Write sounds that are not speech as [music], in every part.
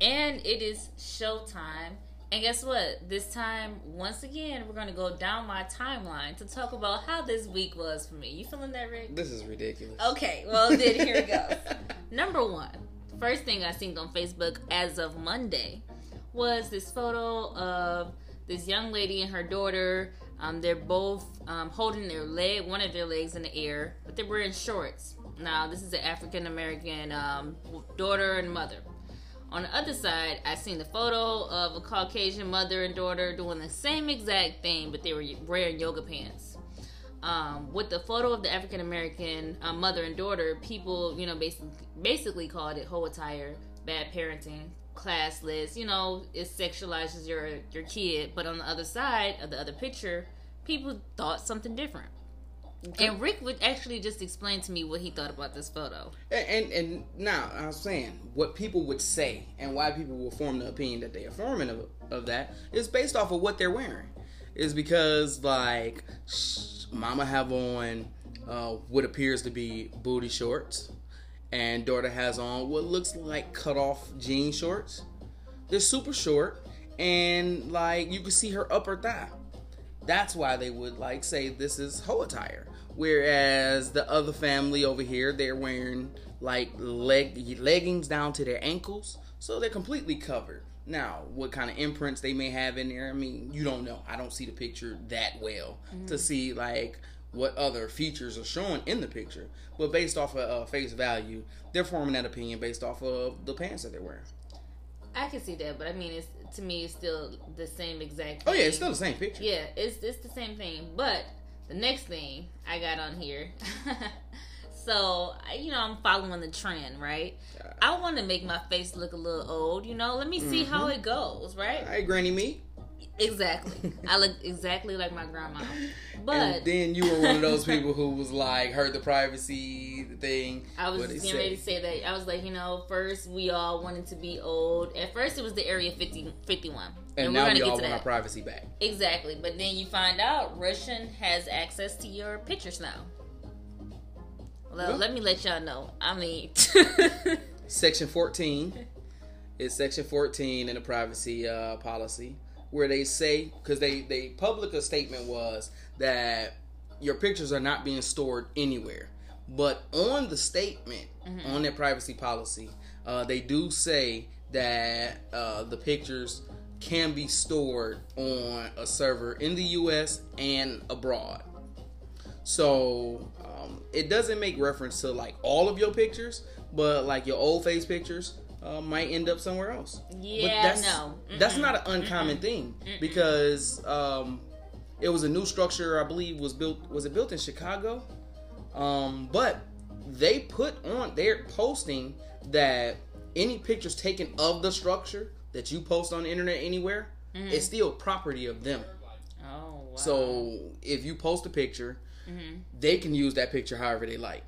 And it is showtime. And guess what? This time, once again, we're going to go down my timeline to talk about how this week was for me. You feeling that, Rick? This is ridiculous. Okay, well, then here it goes. [laughs] Number one, first thing I seen on Facebook as of Monday was this photo of this young lady and her daughter. Um, they're both um, holding their leg, one of their legs in the air, but they're wearing shorts. Now, this is an African American um, daughter and mother. On the other side, I seen the photo of a Caucasian mother and daughter doing the same exact thing, but they were wearing yoga pants. Um, with the photo of the African American uh, mother and daughter, people, you know, basically basically called it hoe attire, bad parenting, classless. You know, it sexualizes your your kid. But on the other side of the other picture, people thought something different. Okay. And Rick would actually just explain to me what he thought about this photo. And, and, and now I was saying what people would say and why people will form the opinion that they are forming of, of that is based off of what they're wearing. Is because like mama have on uh, what appears to be booty shorts, and daughter has on what looks like cut off jean shorts. They're super short, and like you can see her upper thigh. That's why they would like say this is hoe attire. Whereas the other family over here, they're wearing like leg leggings down to their ankles, so they're completely covered. Now, what kind of imprints they may have in there, I mean, you don't know. I don't see the picture that well mm-hmm. to see like what other features are shown in the picture. But based off of uh, face value, they're forming that opinion based off of the pants that they're wearing. I can see that, but I mean, it's to me, it's still the same exact. Thing. Oh yeah, it's still the same picture. Yeah, it's it's the same thing. But the next thing I got on here, [laughs] so you know, I'm following the trend, right? I want to make my face look a little old. You know, let me see mm-hmm. how it goes, right? Hey, Granny me. Exactly. I look exactly like my grandma. But and then you were one of those people who was like heard the privacy thing. I was getting ready to say that. I was like, you know, first we all wanted to be old. At first it was the area 50, 51. And, and now we're all want that. our privacy back. Exactly. But then you find out Russian has access to your pictures now. Well, let me let y'all know. I mean [laughs] Section 14 is section 14 in the privacy uh, policy where they say because they they public a statement was that your pictures are not being stored anywhere but on the statement mm-hmm. on their privacy policy uh, they do say that uh, the pictures can be stored on a server in the us and abroad so um, it doesn't make reference to like all of your pictures but like your old face pictures uh, might end up somewhere else. Yeah, but that's, no, Mm-mm. that's not an uncommon Mm-mm. thing Mm-mm. because um, it was a new structure. I believe was built. Was it built in Chicago? Um, but they put on. They're posting that any pictures taken of the structure that you post on the internet anywhere, mm-hmm. it's still property of them. Oh, wow. So if you post a picture, mm-hmm. they can use that picture however they like,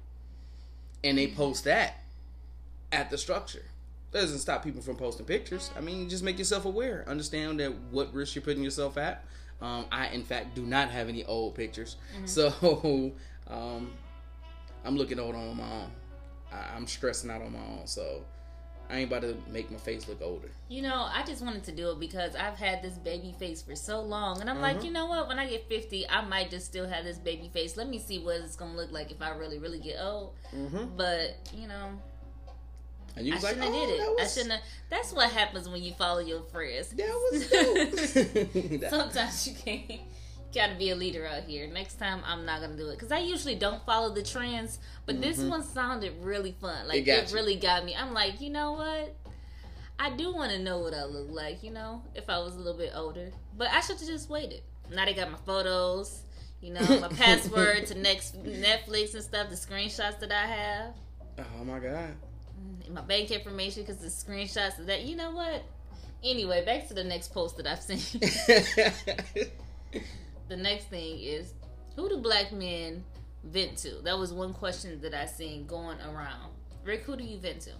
and they post that at the structure doesn't stop people from posting pictures. I mean, just make yourself aware. Understand that what risk you're putting yourself at. Um, I, in fact, do not have any old pictures, mm-hmm. so [laughs] um, I'm looking old on my own. I, am stressing out on my own, so I ain't about to make my face look older. You know, I just wanted to do it because I've had this baby face for so long, and I'm like, mm-hmm. you know what? When I get 50, I might just still have this baby face. Let me see what it's gonna look like if I really, really get old. Mm-hmm. But you know, and you was I like, shouldn't oh, have did it. Was... I shouldn't have. That's what happens when you follow your friends. That was dope. [laughs] [laughs] Sometimes you can't. You gotta be a leader out here. Next time, I'm not gonna do it because I usually don't follow the trends. But mm-hmm. this one sounded really fun. Like it, it really got me. I'm like, you know what? I do want to know what I look like. You know, if I was a little bit older. But I should have just waited. Now they got my photos. You know, my [laughs] password to next Netflix and stuff. The screenshots that I have. Oh my god my bank information because the screenshots of that. You know what? Anyway, back to the next post that I've seen. [laughs] the next thing is who do black men vent to? That was one question that I seen going around. Rick, who do you vent to?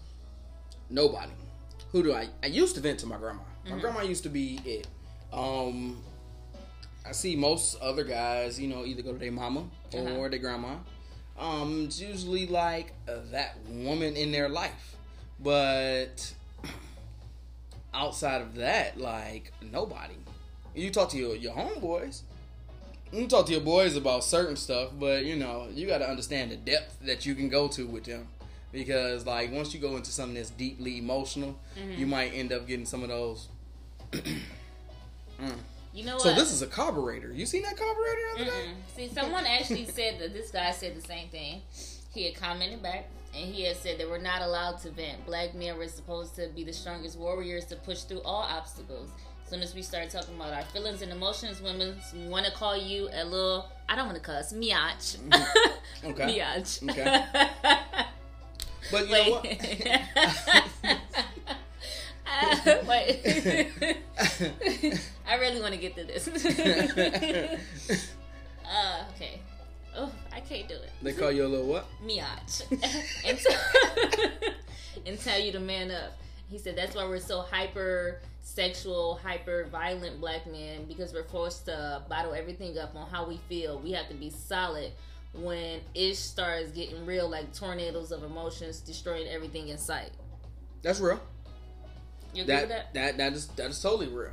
Nobody. Who do I? I used to vent to my grandma. My mm-hmm. grandma used to be it. Um, I see most other guys, you know, either go to their mama or uh-huh. their grandma. Um, it's usually like uh, that woman in their life. But [clears throat] outside of that, like nobody. You talk to your your homeboys. You talk to your boys about certain stuff, but you know you got to understand the depth that you can go to with them, because like once you go into something that's deeply emotional, Mm-hmm. you might end up getting some of those. [clears throat] Mm. You know So this is a carburetor. You seen that carburetor? the other day? See, someone actually said that this guy said the same thing. He had commented back, and he had said that we're not allowed to vent. Black men were supposed to be the strongest warriors to push through all obstacles. As soon as we start talking about our feelings and emotions, women want to call you a little. I don't want to cuss, miach. Mm-hmm. [laughs] Okay. miach. Okay. [laughs] But you know what? [laughs] Wait. Uh, wait. I really want to get to this. [laughs] uh, okay. Oh, I can't do it. they call you a little what? Miach. [laughs] and, tell, [laughs] and tell you to man up. He said that's why we're so hyper sexual, hyper violent black men because we're forced to bottle everything up on how we feel. We have to be solid when ish starts getting real, like tornadoes of emotions destroying everything in sight. That's real. You that that? that that is that is totally real.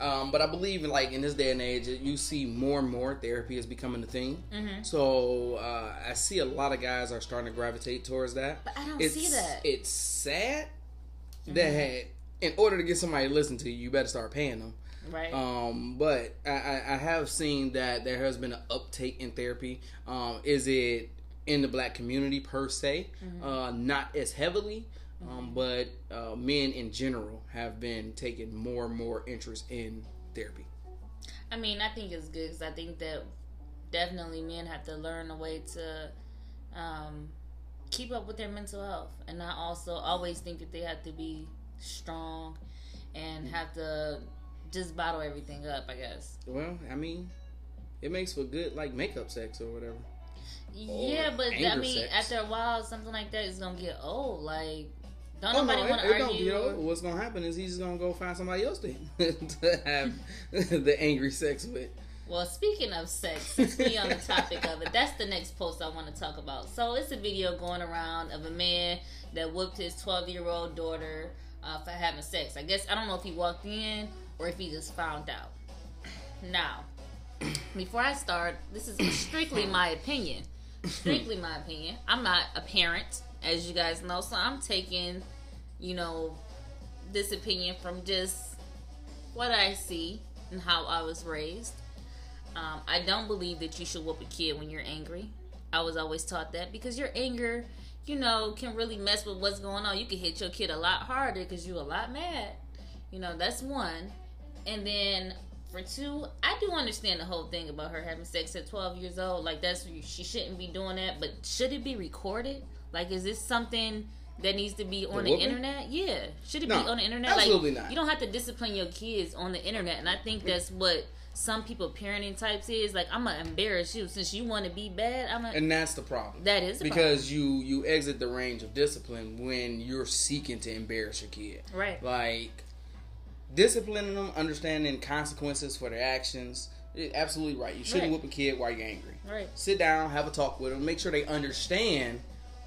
Um, but I believe, like in this day and age, you see more and more therapy is becoming a thing. Mhm. So uh, I see a lot of guys are starting to gravitate towards that. But I don't it's, see that. It's sad Mm-hmm. that in order to get somebody to listen to you, you better start paying them. right. Um, but I, I, I have seen that there has been an uptake in therapy. Um, is it in the black community per se? Mm-hmm. Uh, not as heavily, um, but uh, men in general have been taking more and more interest in therapy. I mean, I think it's good because I think that definitely men have to learn a way to um, keep up with their mental health and not also always think that they have to be strong and have to just bottle everything up, I guess. Well, I mean, it makes for good like makeup sex or whatever. yeah, but I mean, sex. after a while, something like that is going to get old. Like, don't Oh, nobody no, want to it don't argue. get old. What's gonna happen is he's just gonna go find somebody else to, [laughs] to have [laughs] the angry sex with. Well, speaking of sex, since we on the topic of it, that's the next post I want to talk about. So it's a video going around of a man that whooped his 12 year old daughter uh, for having sex. I guess I don't know if he walked in or if he just found out. Now, before I start, this is strictly my opinion. Strictly my opinion. I'm not a parent, as you guys know, so I'm taking, you know, this opinion from just what I see and how I was raised. Um, I don't believe that you should whoop a kid when you're angry. I was always taught that because your anger, you know, can really mess with what's going on. You can hit your kid a lot harder because you're a lot mad. You know, that's one. And then for two, I do understand the whole thing about her having sex at 12 years old. Like, that's she shouldn't be doing that. But should it be recorded? Like, is this something that needs to be on the, whooping? internet? Yeah. Should it No, be on the internet? absolutely like, not. You don't have to discipline your kids on the internet. And I think that's what some people parenting types is. Like, I'm gonna embarrass you since you want to be bad. I'm gonna. And that's the problem. That is the because you you exit the range of discipline when you're seeking to embarrass your kid. Right. Like disciplining them, understanding consequences for their actions. eh, Absolutely right. You shouldn't Right. whoop a kid while you're angry. Right. Sit down, have a talk with them, make sure they understand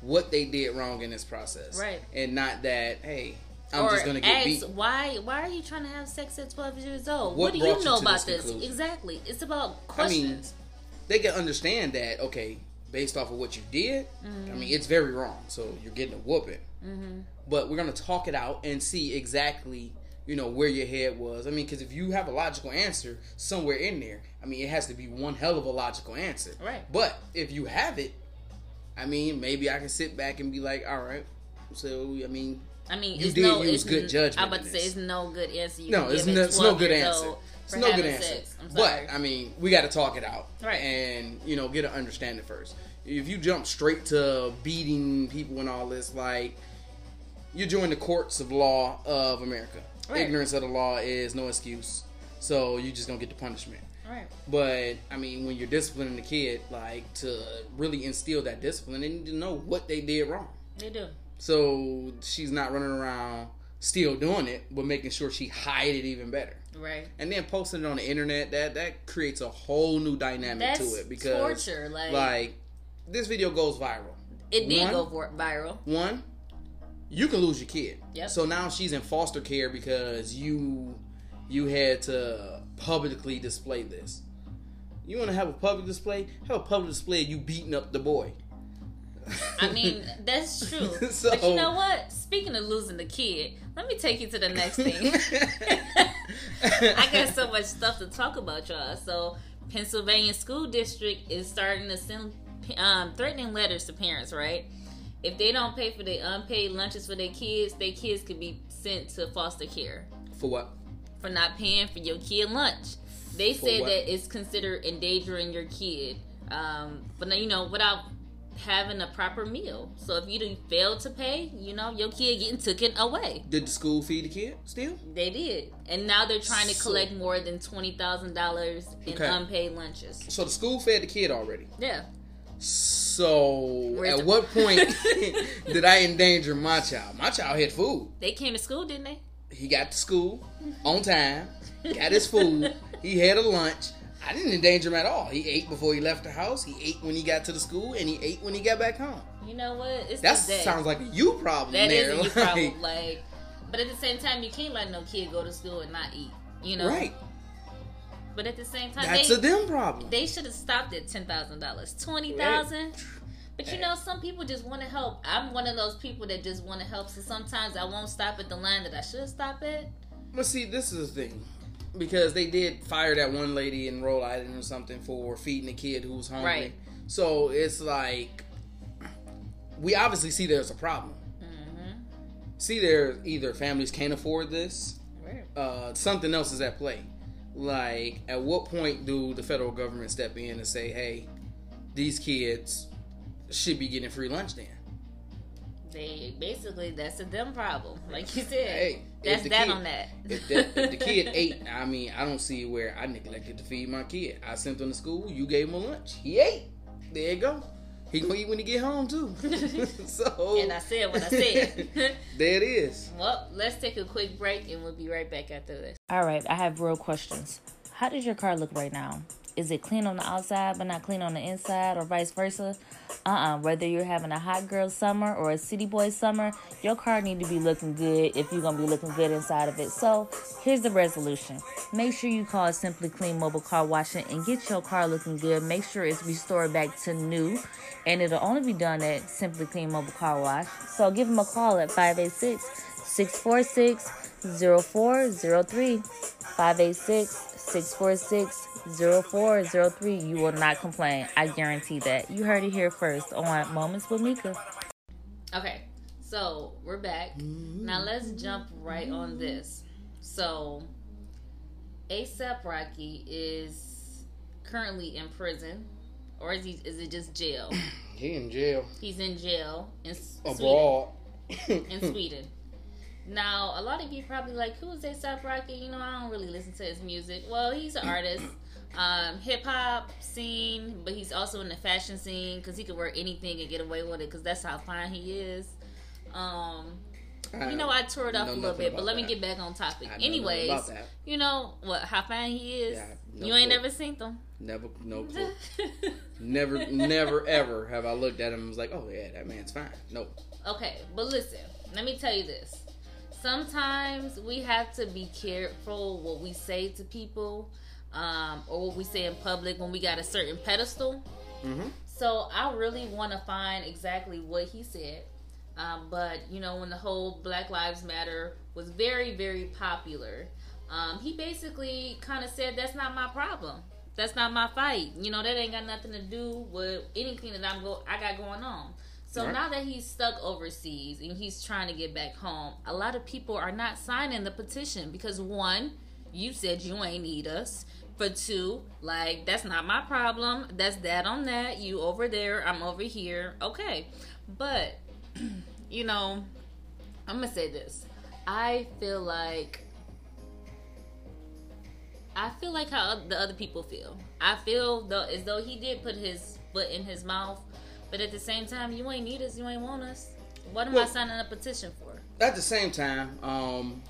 what they did wrong in this process. Right. And not that, hey, I'm or just gonna get ask beat. why why are you trying to have sex at 12 years old? What What, do you you know to about this this? Exactly. It's about I mean, questions. they can understand that, okay, based off of what you did, I mean, it's very wrong. So you're getting a whooping. mm-hmm. But we're going to talk it out and see exactly, you know, where your head was. I mean, because if you have a logical answer somewhere in there, I mean, it has to be one hell of a logical answer. Right. But if you have it, I mean, maybe I can sit back and be like, all right. So, I mean, I mean, You it's did no, use it's good judgment I'm about to say it's no good answer. You no, it's no, it's no good answer. It's no good answer. But. I mean, we got to talk it out, Right. And you know, get an understanding first. If you jump straight to beating people and all this, like you join the courts of law of America. Right. Ignorance of the law is no excuse, so you just gonna get the punishment. Right. But I mean, when you're disciplining the kid, like to really instill that discipline, they need to know what they did wrong. They do. So she's not running around still doing it, but making sure she hide it even better Right. and then posting it on the internet that that creates a whole new dynamic That's to it because torture. Like, like this video goes viral it did one- go viral. one you can lose your kid. Yep. So now she's in foster care because you you had to publicly display this. You want to have a public display? Have a public display of you beating up the boy. I mean, that's [laughs] true. So- but you know what? Speaking of losing the kid, let me take you to the next thing. [laughs] [laughs] I got so much stuff to talk about, y'all. So, Pennsylvania school district is starting to send um, threatening letters to parents, right? If they don't pay for their unpaid lunches for their kids, their kids could be sent to foster care For what? For not paying for your kid lunch. They For said what? that it's considered endangering your kid, um, but now, you know without having a proper meal. So if you do fail to pay, you know your kid getting taken away. Did the school feed the kid still? They did, and now they're trying to collect more than twenty thousand dollars in Okay. unpaid lunches. So the school fed the kid already. Yeah, So Where's at the- what point [laughs] [laughs] did I endanger my child? My child had food. they came to school, didn't they? He got to school on time, got his food. [laughs] He had a lunch. I didn't endanger him at all. He ate before he left the house. He ate when he got to the school, and he ate when he got back home. You know what? It's That sounds like a you problem. That there. is a you problem. [laughs] Like, but at the same time, you can't let no kid go to school and not eat. You know, Right. But at the same time, That's they, a them problem. they should have stopped at ten thousand dollars, twenty thousand. But you know, some people just want to help. I'm one of those people that just want to help. So sometimes I won't stop at the line that I should stop at. But see, this is the thing. Because they did fire that one lady in Rhode Island or something for feeding a kid who was hungry. Right. So it's like we obviously see there's a problem. Mm-hmm. See, there either families can't afford this, Right. uh, something else is at play. Like, at what point do the federal government step in and say, "Hey, these kids should be getting free lunch"? Then, They basically that's a them problem, like you said. Hey, that's the that kid- on that. if, the, if the [laughs] kid ate, I mean, I don't see where I neglected to feed my kid. I sent him to school. You gave him a lunch. He ate. There you go. He gonna eat when he get home too. [laughs] [laughs] so, and I said what I said. there it is. well, let's take a quick break and we'll be right back after this. All right, I have real questions. How does your car look right now? Is it clean on the outside but not clean on the inside, or vice versa? Uh uh Whether you're having a hot girl summer or a city boy summer, your car need to be looking good if you're gonna be looking good inside of it. So here's the resolution: make sure you call Simply Clean Mobile Car Washing and get your car looking good. Make sure it's restored back to new, and it'll only be done at Simply Clean Mobile Car Wash. So give them a call at 586 646 0403. 586 646 0403. You will not complain. I guarantee that. You heard it here first on Moments with Mica. Okay, so we're back. Now let's jump right on this. So, ASAP Rocky is currently in prison, or is he? Is it just jail? He in jail He's in jail in S- Sweden. In Sweden. Now, a lot of you probably like, who's ASAP Rocky? You know, I don't really listen to his music. Well, he's an artist, [coughs] um, hip hop scene, but he's also in the fashion scene because he could wear anything and get away with it because that's how fine he is. Um, you know, I tore it up a little bit, but let me get back on topic. Anyways, that. you know what? How fine he is. Yeah, no you ain't clue. never seen them. Never, no [laughs] clue. never, never, ever have I looked at him and was like, "Oh yeah, that man's fine." Nope. Okay, but listen, let me tell you this. Sometimes we have to be careful what we say to people um, or what we say in public when we got a certain pedestal. Mm-hmm. So I really want to find exactly what he said. Um, but, you know, when the whole Black Lives Matter was very, very popular, um, he basically kind of said, That's not my problem. That's not my fight. You know, that ain't got nothing to do with anything that I'm go- I got going on. So Right. now that he's stuck overseas and he's trying to get back home, a lot of people are not signing the petition because one, you said you ain't need us. For two, like that's not my problem. That's that on that. You over there, I'm over here. Okay. But [clears throat] you know, I'm gonna say this. I feel like I feel like how the other people feel. I feel though as though he did put his foot in his mouth, but at the same time, you ain't need us. You ain't want us. What am I signing a petition for? At the same time, um,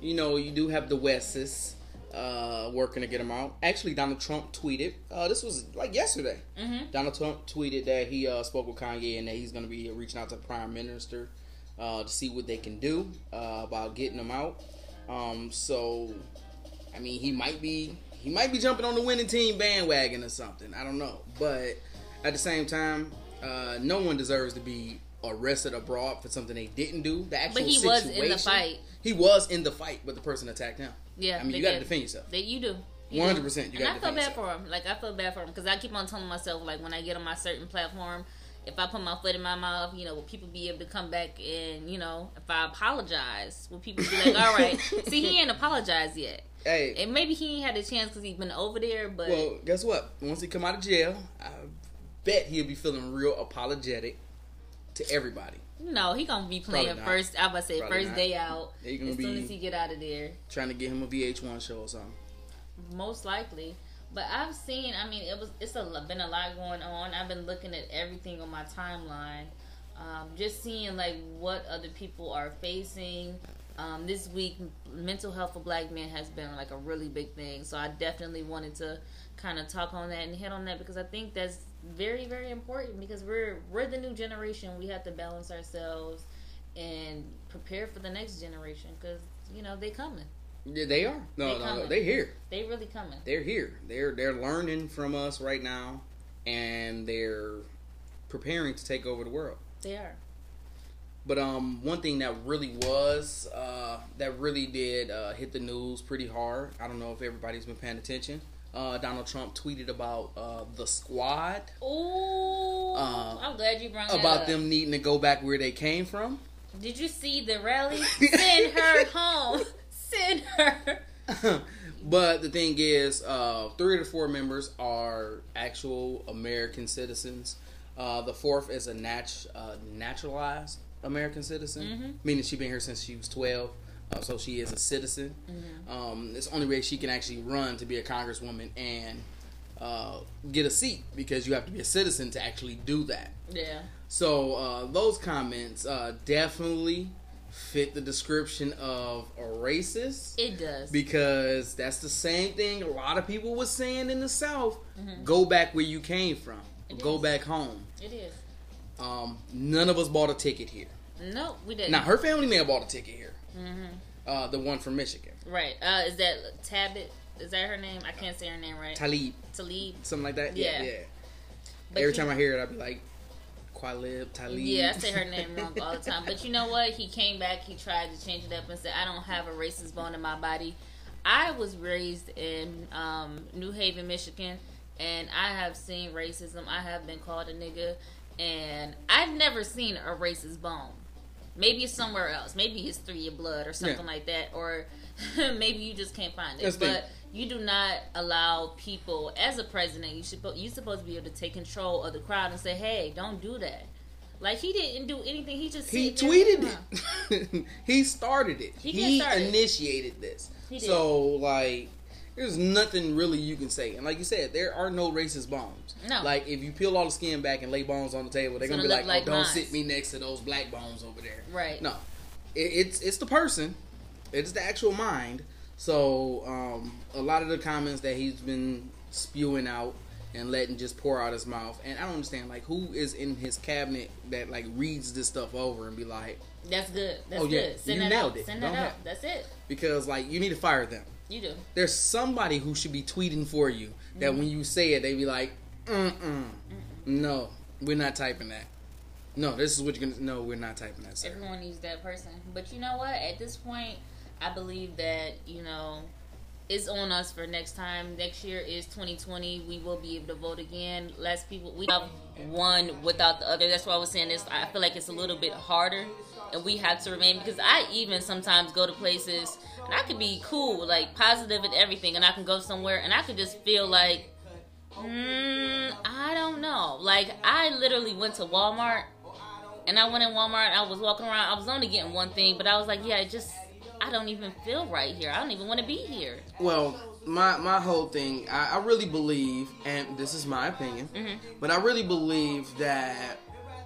you know, you do have the Wesses uh, working to get him out. Actually, Donald Trump tweeted. Uh, this was like yesterday. Mm-hmm. Donald Trump tweeted that he uh, spoke with Kanye and that he's going to be reaching out to the Prime Minister uh, to see what they can do uh, about getting him out. Um, so, I mean, he might be he might be jumping on the winning team bandwagon or something. I don't know, but at the same time, uh, no one deserves to be arrested abroad for something they didn't do. The actual But he was in the fight. He was in the fight, but the person attacked him. Yeah, I mean, you got to defend yourself. That you do. You 100% you and I feel bad for him. Like I feel bad for him because I keep on telling myself like when I get on my certain platform, if I put my foot in my mouth, you know, will people be able to come back and you know, if I apologize, will people be like, all right? [laughs] See, he ain't apologized yet, Hey, and maybe he ain't had a chance because he's been over there. But well, guess what? Once he come out of jail, I bet he'll be feeling real apologetic to everybody. no, he gonna be playing first. I to say Probably first not. day out. Gonna As soon be- as he get out of there, Trying to get him a VH1 show or something. most likely. But I've seen. I mean, it was. It's a been a lot going on. I've been looking at everything on my timeline, um, just seeing like what other people are facing. Um, this week, mental health for Black men has been like a really big thing. So I definitely wanted to kind of talk on that and hit on that because I think that's very very important because we're we're the new generation. We have to balance ourselves and prepare for the next generation because you know they coming. Yeah, they are. No, They no, no, they here. They really coming. They're here. They're they're learning from us right now, and they're preparing to take over the world. They are. But um, one thing that really was uh, that really did uh, hit the news pretty hard. I don't know if everybody's been paying attention. Uh, Donald Trump tweeted about uh, the squad, Ooh, Uh, I'm glad you brought that up. about them needing to go back where they came from. Did you see the rally? [laughs] Send her home. Send her. [laughs] but the thing is, uh, three to four members are actual American citizens. Uh, the fourth is a nat- uh, naturalized American citizen, Mhm. meaning she's been here since she was twelve. Uh, so she is a citizen. Mm-hmm. Um, it's the only way she can actually run to be a congresswoman and uh, get a seat because you have to be a citizen to actually do that. Yeah. So uh, those comments uh, definitely fit the description of a racist It does. because that's the same thing a lot of people were saying in the South. Mhm. Go back where you came from. It go is. back home. it is. Um, none of us bought a ticket here. No, we didn't. Now her family may have bought a ticket here. Hmm Uh, the one from Michigan, Right. Uh, is that Tabit? Is that her name? I can't say her name right. Talib, Talib. something like that. Yeah. Yeah, Every he- time I hear it, I'd be like, Qualib, Talib. Yeah, I say her [laughs] name wrong all the time. But you know what? He came back. He tried to change it up and said, "I don't have a racist bone in my body." I was raised in um, New Haven, Michigan, and I have seen racism. I have been called a nigga, and I've never seen a racist bone. Maybe it's somewhere else. Maybe it's through your blood or something Yeah. like that, or [laughs] maybe you just can't find it. That's the but you do not allow people, as a president, you should you supposed to be able to take control of the crowd and say, "Hey, don't do that." Like he didn't do anything. He just He tweeted it. [laughs] he started it. He He, did start it. initiated this. He did. So like, there's nothing really you can say. And like you said, there are no racist bones. No. Like if you peel all the skin back and lay bones on the table, they're gonna, be gonna like, like oh, don't sit me next to those black bones over there. Right. No, it, it's it's the person. It's the actual mind. So um, a lot of the comments that he's been spewing out and letting just pour out his mouth, and I don't understand like who is in his cabinet that like reads this stuff over and be like, That's good. That's Oh, yeah. good. Send You that nailed out. it. Send that out. have- That's it. because like you need to fire them. You do. There's somebody who should be tweeting for you that Mm-hmm. when you say it, they be like, mm mm, no, we're not typing that. No, this is what you're gonna. No, we're not typing that, sir. Everyone needs that person. But you know what? At this point, I believe that, you know, it's on us for next time. Next year is 2020. We will be able to vote again. Less people. We have one without the other. That's why I was saying this. I feel like it's a little bit harder. And we have to remain because I even sometimes go to places and I could be cool, like positive and everything, and I can go somewhere and I could just feel like, mm, I don't know. Like I literally went to Walmart and I went in Walmart. I was walking around. I was only getting one thing, but I was like, yeah, it just I don't even feel right here. I don't even want to be here. Well, my my whole thing, I, I really believe, and this is my opinion, Mhm. but I really believe that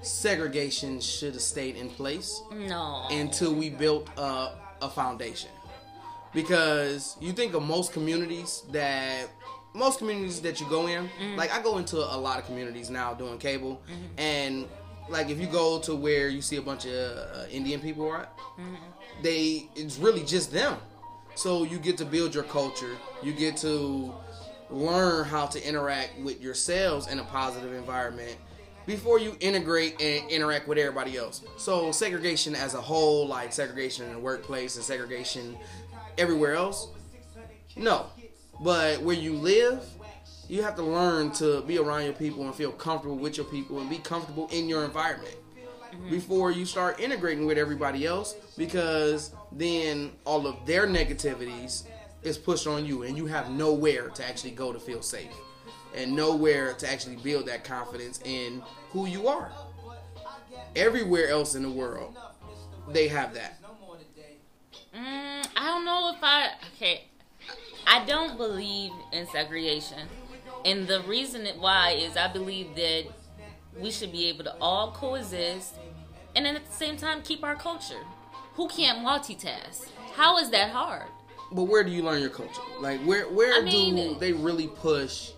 segregation should have stayed in place No. until we built a, a foundation. Because you think of most communities that most communities that you go in, like I go into a lot of communities now doing cable, and like if you go to where you see a bunch of uh, Indian people, right? They it's really just them. So you get to build your culture. You get to learn how to interact with yourselves in a positive environment before you integrate and interact with everybody else. So segregation as a whole, like segregation in the workplace and segregation everywhere else, no. But where you live, you have to learn to be around your people and feel comfortable with your people and be comfortable in your environment before you start integrating with everybody else because then all of their negativities is pushed on you and you have nowhere to actually go to feel safe and nowhere to actually build that confidence in who you are. Everywhere else in the world, they have that. Mm, I don't know if I okay. I don't believe in segregation, and the reason why is I believe that we should be able to all coexist, and then at the same time keep our culture. Who can't multitask? How is that hard? But where do you learn your culture? Like where where I mean- do they really push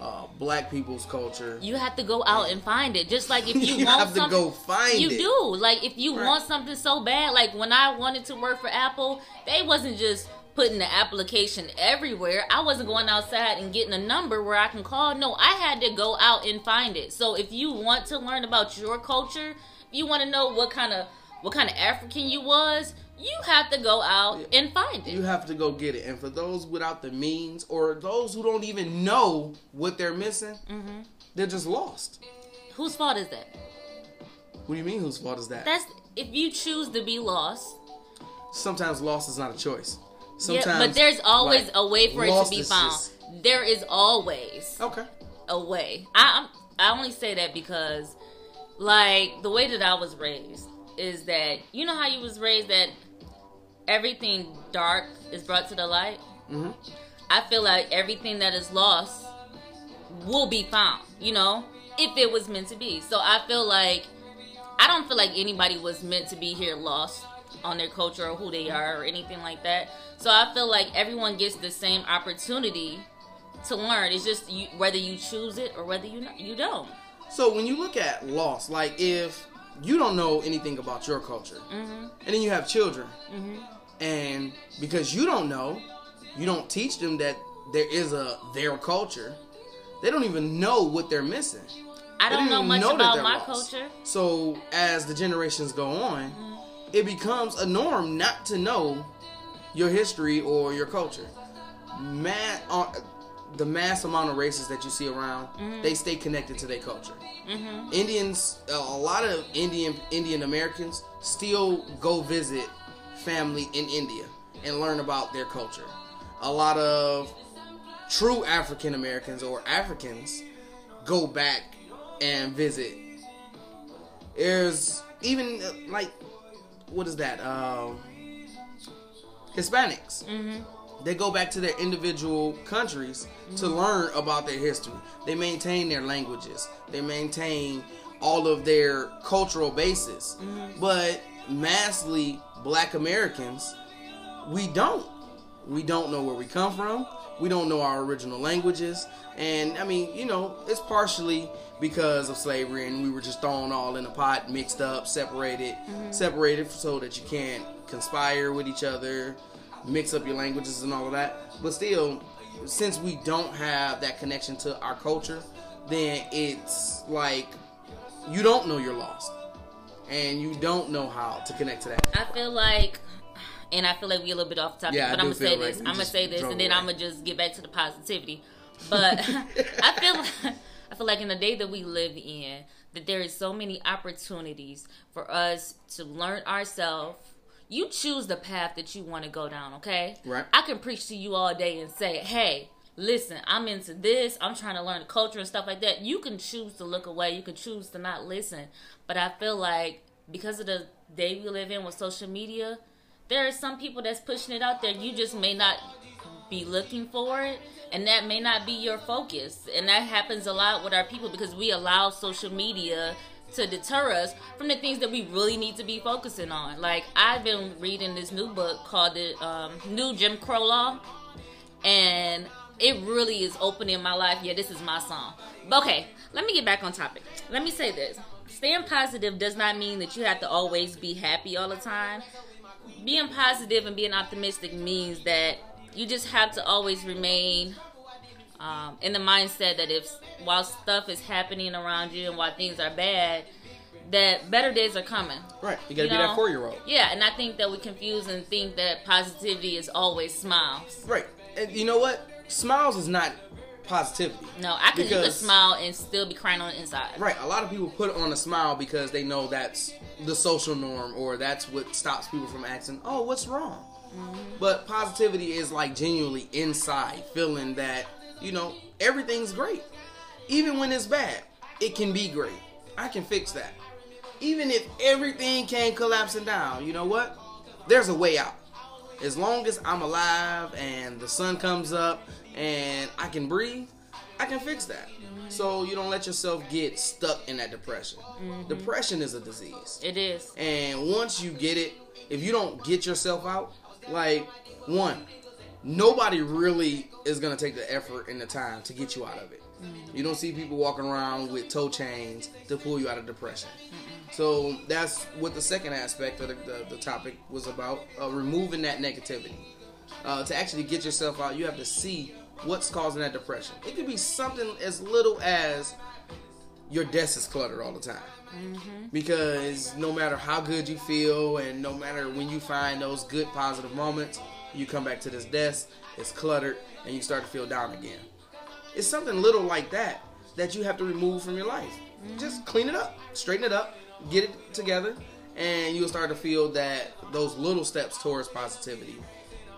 uh, black people's culture? You have to go out and find it. Just like if [laughs] you, want something. You want have to go find it. you it. do. Like if you Right. want something so bad, like when I wanted to work for Apple, they wasn't just putting the application everywhere. I wasn't going outside and getting a number where I can call. No, I had to go out and find it. So if you want to learn about your culture, if you want to know what kind of what kind of African you was, you have to go out and find it. You have to go get it. And for those without the means or those who don't even know what they're missing, Mm-hmm. they're just lost. Whose fault is that? What do you mean? Whose fault is that? That's if you choose to be lost. Sometimes lost is not a choice. Yeah, but there's always like, a way for it to be found. just- There is always okay. a way. I I only say that because, like, the way that I was raised is that you know how you was raised that everything dark is brought to the light. hmm I feel like everything that is lost will be found. You know, if it was meant to be. So I feel like I don't feel like anybody was meant to be here lost on their culture or who they are or anything like that. So I feel like everyone gets the same opportunity to learn. It's just you, whether you choose it or whether you you don't. So when you look at loss, like if you don't know anything about your culture, Mm-hmm. and then you have children, Mm-hmm. and because you don't know, you don't teach them that there is a their culture. They don't even know what they're missing. I don't know much know about my lost. culture. So as the generations go on, it becomes a norm not to know your history or your culture. Mass, uh, the mass amount of races that you see around, they stay connected to their culture. Mm-hmm. Indians, a a lot of Indian Indian Americans still go visit family in India and learn about their culture. A lot of true African Americans or Africans go back and visit. There's even uh, like what is that? Um, Hispanics. Mm-hmm. They go back to their individual countries to mm-hmm. learn about their history. They maintain their languages. They maintain all of their cultural bases. Mm-hmm. But massively black Americans, we don't. We don't know where we come from. We don't know our original languages. And I mean, you know, it's partially because of slavery and we were just thrown all in a pot, mixed up, separated, mm-hmm. separated so that you can't conspire with each other, mix up your languages and all of that. But still, since we don't have that connection to our culture, then it's like you don't know you're lost. And you don't know how to connect to that. I feel like, and I feel like we a little bit off topic, Yeah, but I'm gonna say like this. I'm gonna say this, and then away. I'm gonna just get back to the positivity. But [laughs] I feel, I feel like in the day that we live in, that there is so many opportunities for us to learn ourselves. You choose the path that you want to go down. Okay, Right. I can preach to you all day and say, hey. Listen, I'm into this. I'm trying to learn the culture and stuff like that. You can choose to look away. You can choose to not listen. But I feel like because of the day we live in with social media, there are some people that's pushing it out there. You just may not be looking for it, and that may not be your focus. And that happens a lot with our people because we allow social media to deter us from the things that we really need to be focusing on. Like I've been reading this new book called the um, New Jim Crow Law, and it really is opening my life. Yeah, this is my song. But okay, let me get back on topic. Let me say this. staying positive does not mean that you have to always be happy all the time. Being positive and being optimistic means that you just have to always remain um, in the mindset that if while stuff is happening around you and while things are bad, that better days are coming. Right. You gotta be that four year old. Yeah, and I think that we confuse and think that positivity is always smiles. Right. And you know what? Smiles is not positivity. No, I can you can smile and still be crying on the inside. Right. A lot of people put on a smile because they know that's the social norm or that's what stops people from asking, "Oh, what's wrong?" Mm-hmm. But positivity is like genuinely inside, feeling that you know everything's great, even when it's bad. It can be great. I can fix that. Even if everything came collapsing down, you know what? There's a way out. As long as I'm alive and the sun comes up and I can breathe, I can fix that. So you don't let yourself get stuck in that depression. Mm-hmm. Depression is a disease. It is. And once you get it, if you don't get yourself out, like one, nobody really is gonna take the effort and the time to get you out of it. Mm-hmm. You don't see people walking around with tow chains to pull you out of depression. So that's what the second aspect of the, the, the topic was about: uh, removing that negativity. Uh, to actually get yourself out, you have to see what's causing that depression. It could be something as little as your desk is cluttered all the time. Mm-hmm. Because no matter how good you feel, and no matter when you find those good positive moments, you come back to this desk, it's cluttered, and you start to feel down again. It's something little like that that you have to remove from your life. Mm-hmm. Just clean it up, straighten it up, get it together, and you'll start to feel that those little steps towards positivity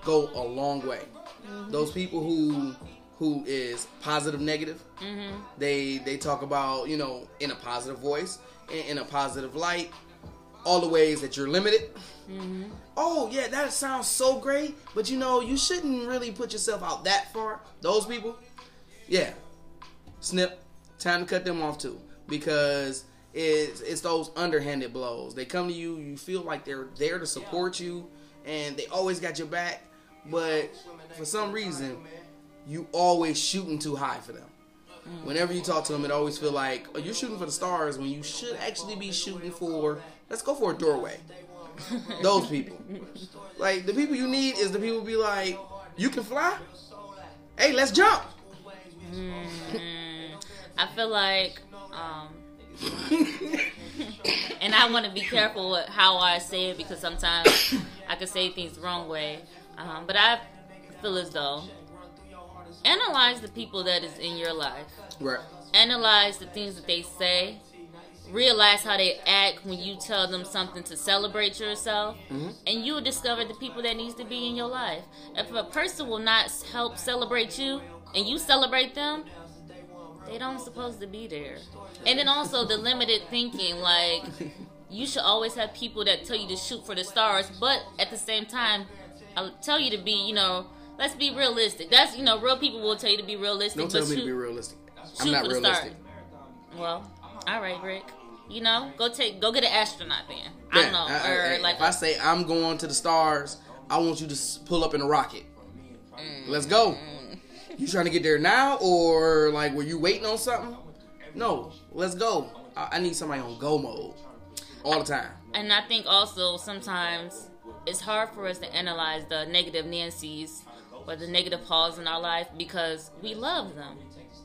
go a long way. Mm-hmm. Those people who who is positive negative, mm-hmm. they they talk about you know in a positive voice, in, in a positive light, all the ways that you're limited. Mm-hmm. Oh yeah, that sounds so great, but you know you shouldn't really put yourself out that far. Those people, yeah, snip, time to cut them off too because it's it's those underhanded blows. They come to you, you feel like they're there to support you, and they always got your back, but for some reason, you always shooting too high for them. Whenever you talk to them, it always feel like oh, you're shooting for the stars when you should actually be shooting for. Let's go for a doorway. [laughs] Those people, like the people you need, is the people be like, you can fly. Hey, let's jump. Mm, I feel like, um, [laughs] and I want to be careful with how I say it because sometimes I can say things the wrong way. Um, but I feel as though analyze the people that is in your life. Right. Analyze the things that they say. Realize how they act when you tell them something to celebrate yourself, mm-hmm. and you'll discover the people that needs to be in your life. If a person will not help celebrate you, and you celebrate them, they don't supposed to be there. And then also the limited thinking, like [laughs] you should always have people that tell you to shoot for the stars, but at the same time, I tell you to be, you know, let's be realistic. That's you know, real people will tell you to be realistic. Don't tell me shoot, to be realistic. I'm not realistic. Well, all right, Rick. You know, go take go get an astronaut then. Yeah, I don't know. I, or I, like if I say I'm going to the stars, I want you to pull up in a rocket. Mm, Let's go. Mm. You trying to get there now, or like were you waiting on something? No, let's go. I, I need somebody on go mode all the time. And I think also sometimes it's hard for us to analyze the negative Nancy's or the negative Pauls in our life because we love them.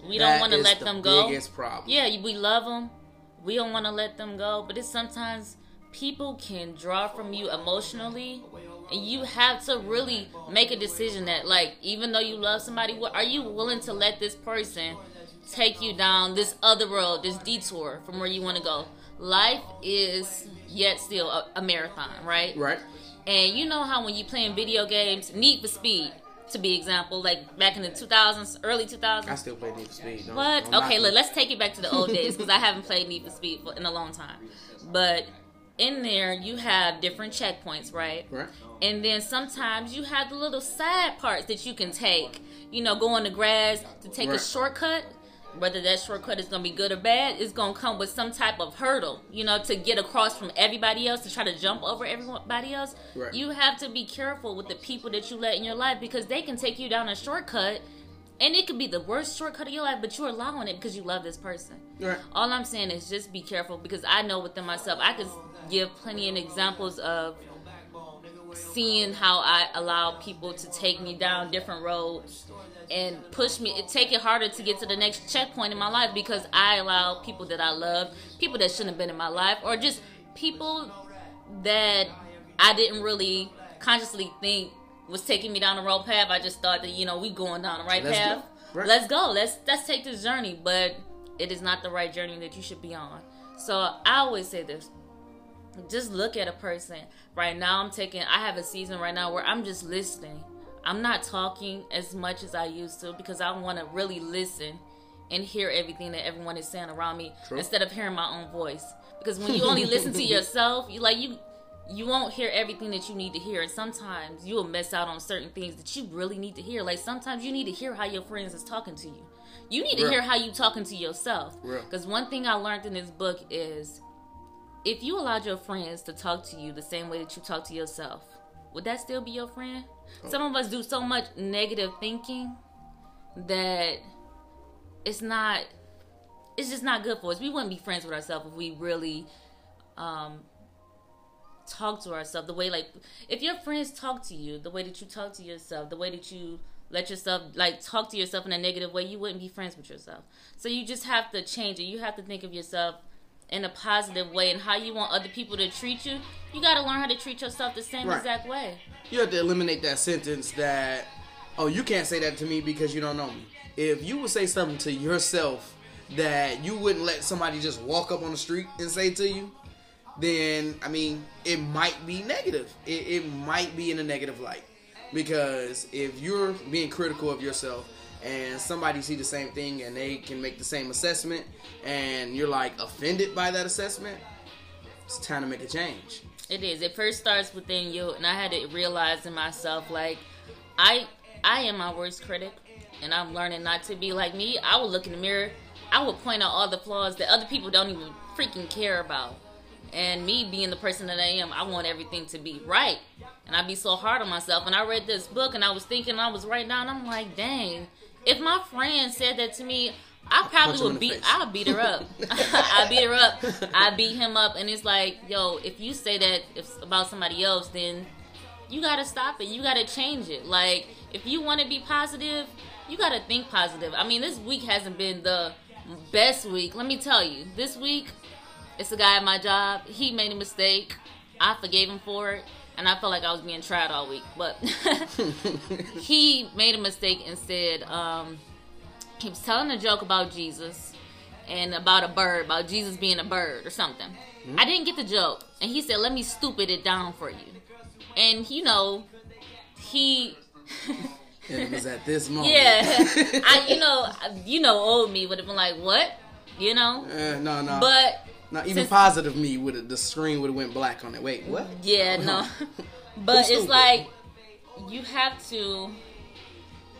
We that don't want to let the them go. Biggest problem. Yeah, we love them. We don't want to let them go, but it's sometimes people can draw from you emotionally and you have to really make a decision that like even though you love somebody what are you willing to let this person take you down this other road this detour from where you want to go? Life is yet still a, a marathon right? Right. And you know how when you playing video games, Need for Speed, to be example, like back in the 2000s, early 2000s. I still play Need for Speed. Don't, what? Okay, look, let's take it back to the old days because I haven't played Need for Speed for, in a long time. But in there, you have different checkpoints, right? Right. And then sometimes you have the little side parts that you can take. You know, go on the grass to take right. a shortcut whether that shortcut is going to be good or bad is going to come with some type of hurdle you know to get across from everybody else to try to jump over everybody else right. you have to be careful with the people that you let in your life because they can take you down a shortcut And it could be the worst shortcut of your life, but you're allowing it because you love this person. Right. All I'm saying is just be careful because I know within myself, I could give plenty of examples of seeing how I allow people to take me down different roads and push me it take it harder to get to the next checkpoint in my life because I allow people that I love, people that shouldn't have been in my life, or just people that I didn't really consciously think was taking me down the wrong path. I just thought that, you know, we going down the right Let's path. go. Right. Let's go. Let's let's take this journey. But it is not the right journey that you should be on. So I always say this just look at a person. Right now, I'm taking, I have a season right now where I'm just listening. I'm not talking as much as I used to because I want to really listen and hear everything that everyone is saying around me True. instead of hearing my own voice. Because when you [laughs] only listen to yourself, you like you you won't hear everything that you need to hear and sometimes you will miss out on certain things that you really need to hear like sometimes you need to hear how your friends is talking to you you need to Real. hear how you talking to yourself because one thing i learned in this book is if you allowed your friends to talk to you the same way that you talk to yourself, would that still be your friend? Some of us do so much negative thinking that it's not it's just not good for us. We wouldn't be friends with ourselves if we really um talk to ourselves the way like if your friends talk to you the way that you talk to yourself, the way that you let yourself like talk to yourself in a negative way, you wouldn't be friends with yourself. So you just have to change it. You have to think of yourself in a positive way and how you want other people to treat you. You got to learn how to treat yourself the same Right. exact way. You have to eliminate that sentence that, oh, you can't say that to me because you don't know me. If you would say something to yourself that you wouldn't let somebody just walk up on the street and say to you, then I mean, it might be negative. It, it might be in a negative light because if you're being critical of yourself and somebody see the same thing and they can make the same assessment and you're like offended by that assessment, it's time to make a change. It is. It first starts within you, and I had to realize in myself, like, I I am my worst critic, and I'm learning not to be like me. I would look in the mirror, I would point out all the flaws that other people don't even freaking care about, and me being the person that I am, I want everything to be right, and I be so hard on myself. And I read this book, and I was thinking, I was writing down, I'm like, dang, if my friend said that to me. I probably Punch her in would beat. I'll beat her up. [laughs] [laughs] I beat her up. I beat him up, and it's like, yo, if you say that if about somebody else, then you gotta stop it. You gotta change it. Like, if you want to be positive, you gotta think positive. I mean, this week hasn't been the best week. Let me tell you, this week, it's a guy at my job. He made a mistake. I forgave him for it, and I felt like I was being tried all week. But [laughs] [laughs] he made a mistake and said, um, he was telling a joke about Jesus and about a bird, about Jesus being a bird or something. I didn't get the joke, and he said, "Let me stupid it down for you." And you know, he, [laughs] And it was at this moment. yeah, I, you know, you know, old me would have been like, "What?" You know, Eh, no, no. but Not even since- positive me would the screen would have went black on it. Wait, what? yeah, [laughs] no, but it's stupid? like you have to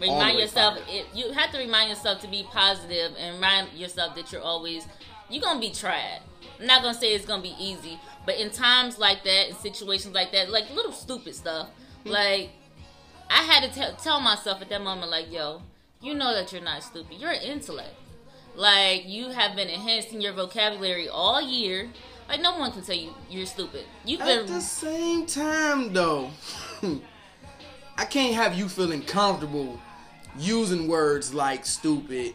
remind yourself. It, you have to remind yourself to be positive and remind yourself that you're always you're gonna be tried. I'm not gonna say it's gonna be easy, but in times like that, in situations like that, like little stupid stuff, Hmm. like I had to tell tell myself at that moment, like, yo, you know that you're not stupid. You're an intellect. Like you have been enhancing your vocabulary all year. Like no one can tell you you're stupid. You've been At the same time, though, [laughs] I can't have you feeling comfortable using words like stupid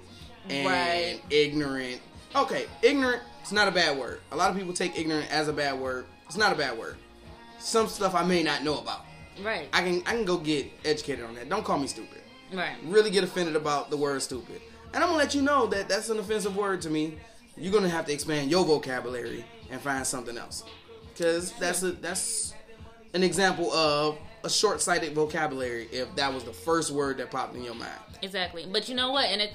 and Right. ignorant. Okay, ignorant. It's not a bad word. A lot of people take ignorant as a bad word. It's not a bad word. Some stuff I may not know about. right, I can I can go get educated on that. Don't call me stupid. right. really get offended about the word stupid. And I'm gonna let you know that that's an offensive word to me. You're gonna have to expand your vocabulary and find something else, because that's a that's an example of a short-sighted vocabulary. If that was the first word that popped in your mind, Exactly. But you know what? And it's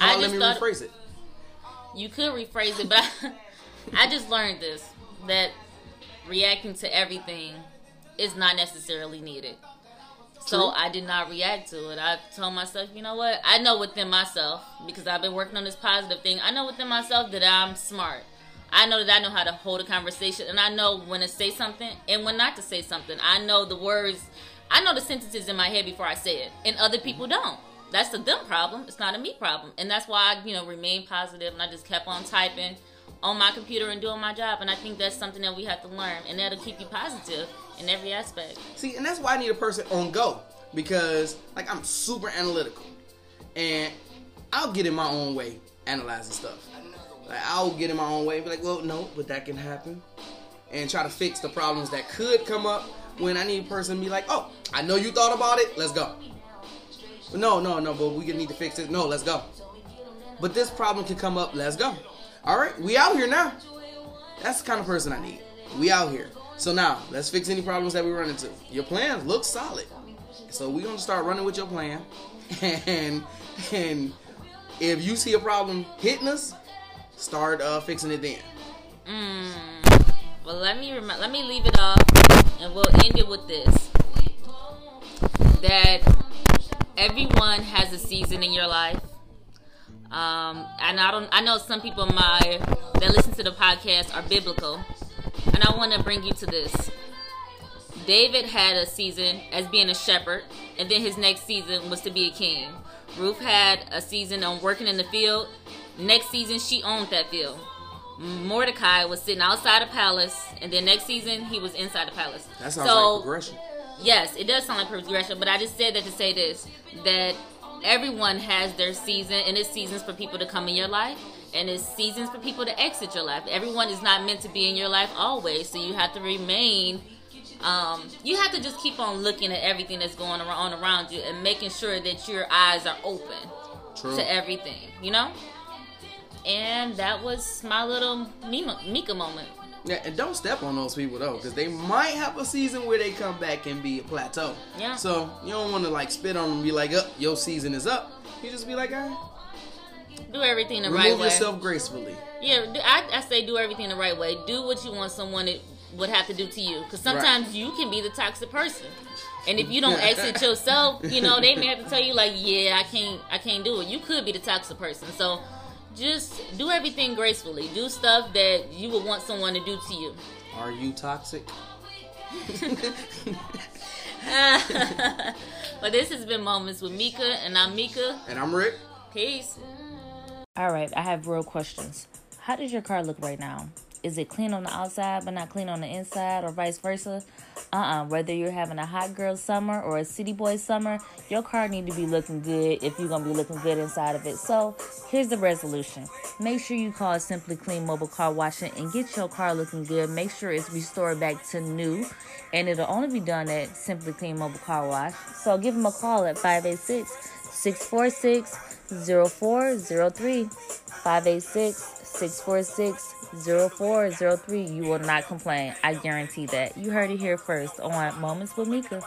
I on, let just me thought rephrase it. you could rephrase it, but I, [laughs] I just learned this that reacting to everything is not necessarily needed. So I did not react to it. I told myself, you know what? I know within myself because I've been working on this positive thing. I know within myself that I'm smart. I know that I know how to hold a conversation, and I know when to say something and when not to say something. I know the words. I know the sentences in my head before I say it, and other people mm-hmm. don't. that's a them problem. It's not a me problem, and that's why I, you know, remain positive and I just kept on typing on my computer and doing my job. And I think that's something that we have to learn, and that'll keep you positive in every aspect. See, and that's why I need a person on go because, like, I'm super analytical, and I'll get in my own way analyzing stuff. Like, I'll get in my own way, be like, well, no, but that can happen, and try to fix the problems that could come up. When I need a person to be like, oh, I know you thought about it, let's go. No, no, no, but we need to fix it. No, let's go. But this problem can come up, let's go. All right, we out here now. That's the kind of person I need. We out here. So now, let's fix any problems that we run into. Your plan looks solid. So we're gonna start running with your plan. [laughs] And and if you see a problem hitting us, start uh, fixing it then. Mm. Well, let me rem- let me leave it off, and we'll end it with this: that everyone has a season in your life. Um, and I don't. I know some people my that listen to the podcast are biblical, and I want to bring you to this. David had a season as being a shepherd, and then his next season was to be a king. Ruth had a season on working in the field. Next season, she owned that field. Mordecai was sitting outside the palace, and then next season he was inside the palace. That sounds so, like progression. Yes, it does sound like progression, but I just said that to say this: that everyone has their season, and it's seasons for people to come in your life, and it's seasons for people to exit your life. Everyone is not meant to be in your life always, so you have to remain. Um, you have to just keep on looking at everything that's going on around you and making sure that your eyes are open True. to everything. You know. And that was my little Mica moment. Yeah, and don't step on those people though, because they might have a season where they come back and be a plateau. Yeah. So you don't want to like spit on them and be like, "Up, your season is up." You just be like, "All right." Do everything the Remove right way. Remove yourself gracefully. Yeah, I, I say do everything the right way. Do what you want someone to, would have to do to you, because sometimes right. you can be the toxic person. And if you don't exit yourself, you know they may have to tell you like, "Yeah, I can't, I can't do it." You could be the toxic person. So just do everything gracefully. Do stuff that you would want someone to do to you. Are you toxic? [laughs] [laughs] but this has been Moments with Mica, and I'm Mica. And I'm Rick. Peace. All right, I have real questions. How does your car look right now? Is it clean on the outside but not clean on the inside, or vice versa? Uh uh-uh. uh Whether you're having a hot girl summer or a city boy summer, your car need to be looking good if you're gonna be looking good inside of it. So here's the resolution: make sure you call Simply Clean Mobile Car Washing and get your car looking good. Make sure it's restored back to new, and it'll only be done at Simply Clean Mobile Car Wash. So give them a call at 586 646 0403 586 646 0403. You will not complain. I guarantee that. You heard it here first on Moments with Mica.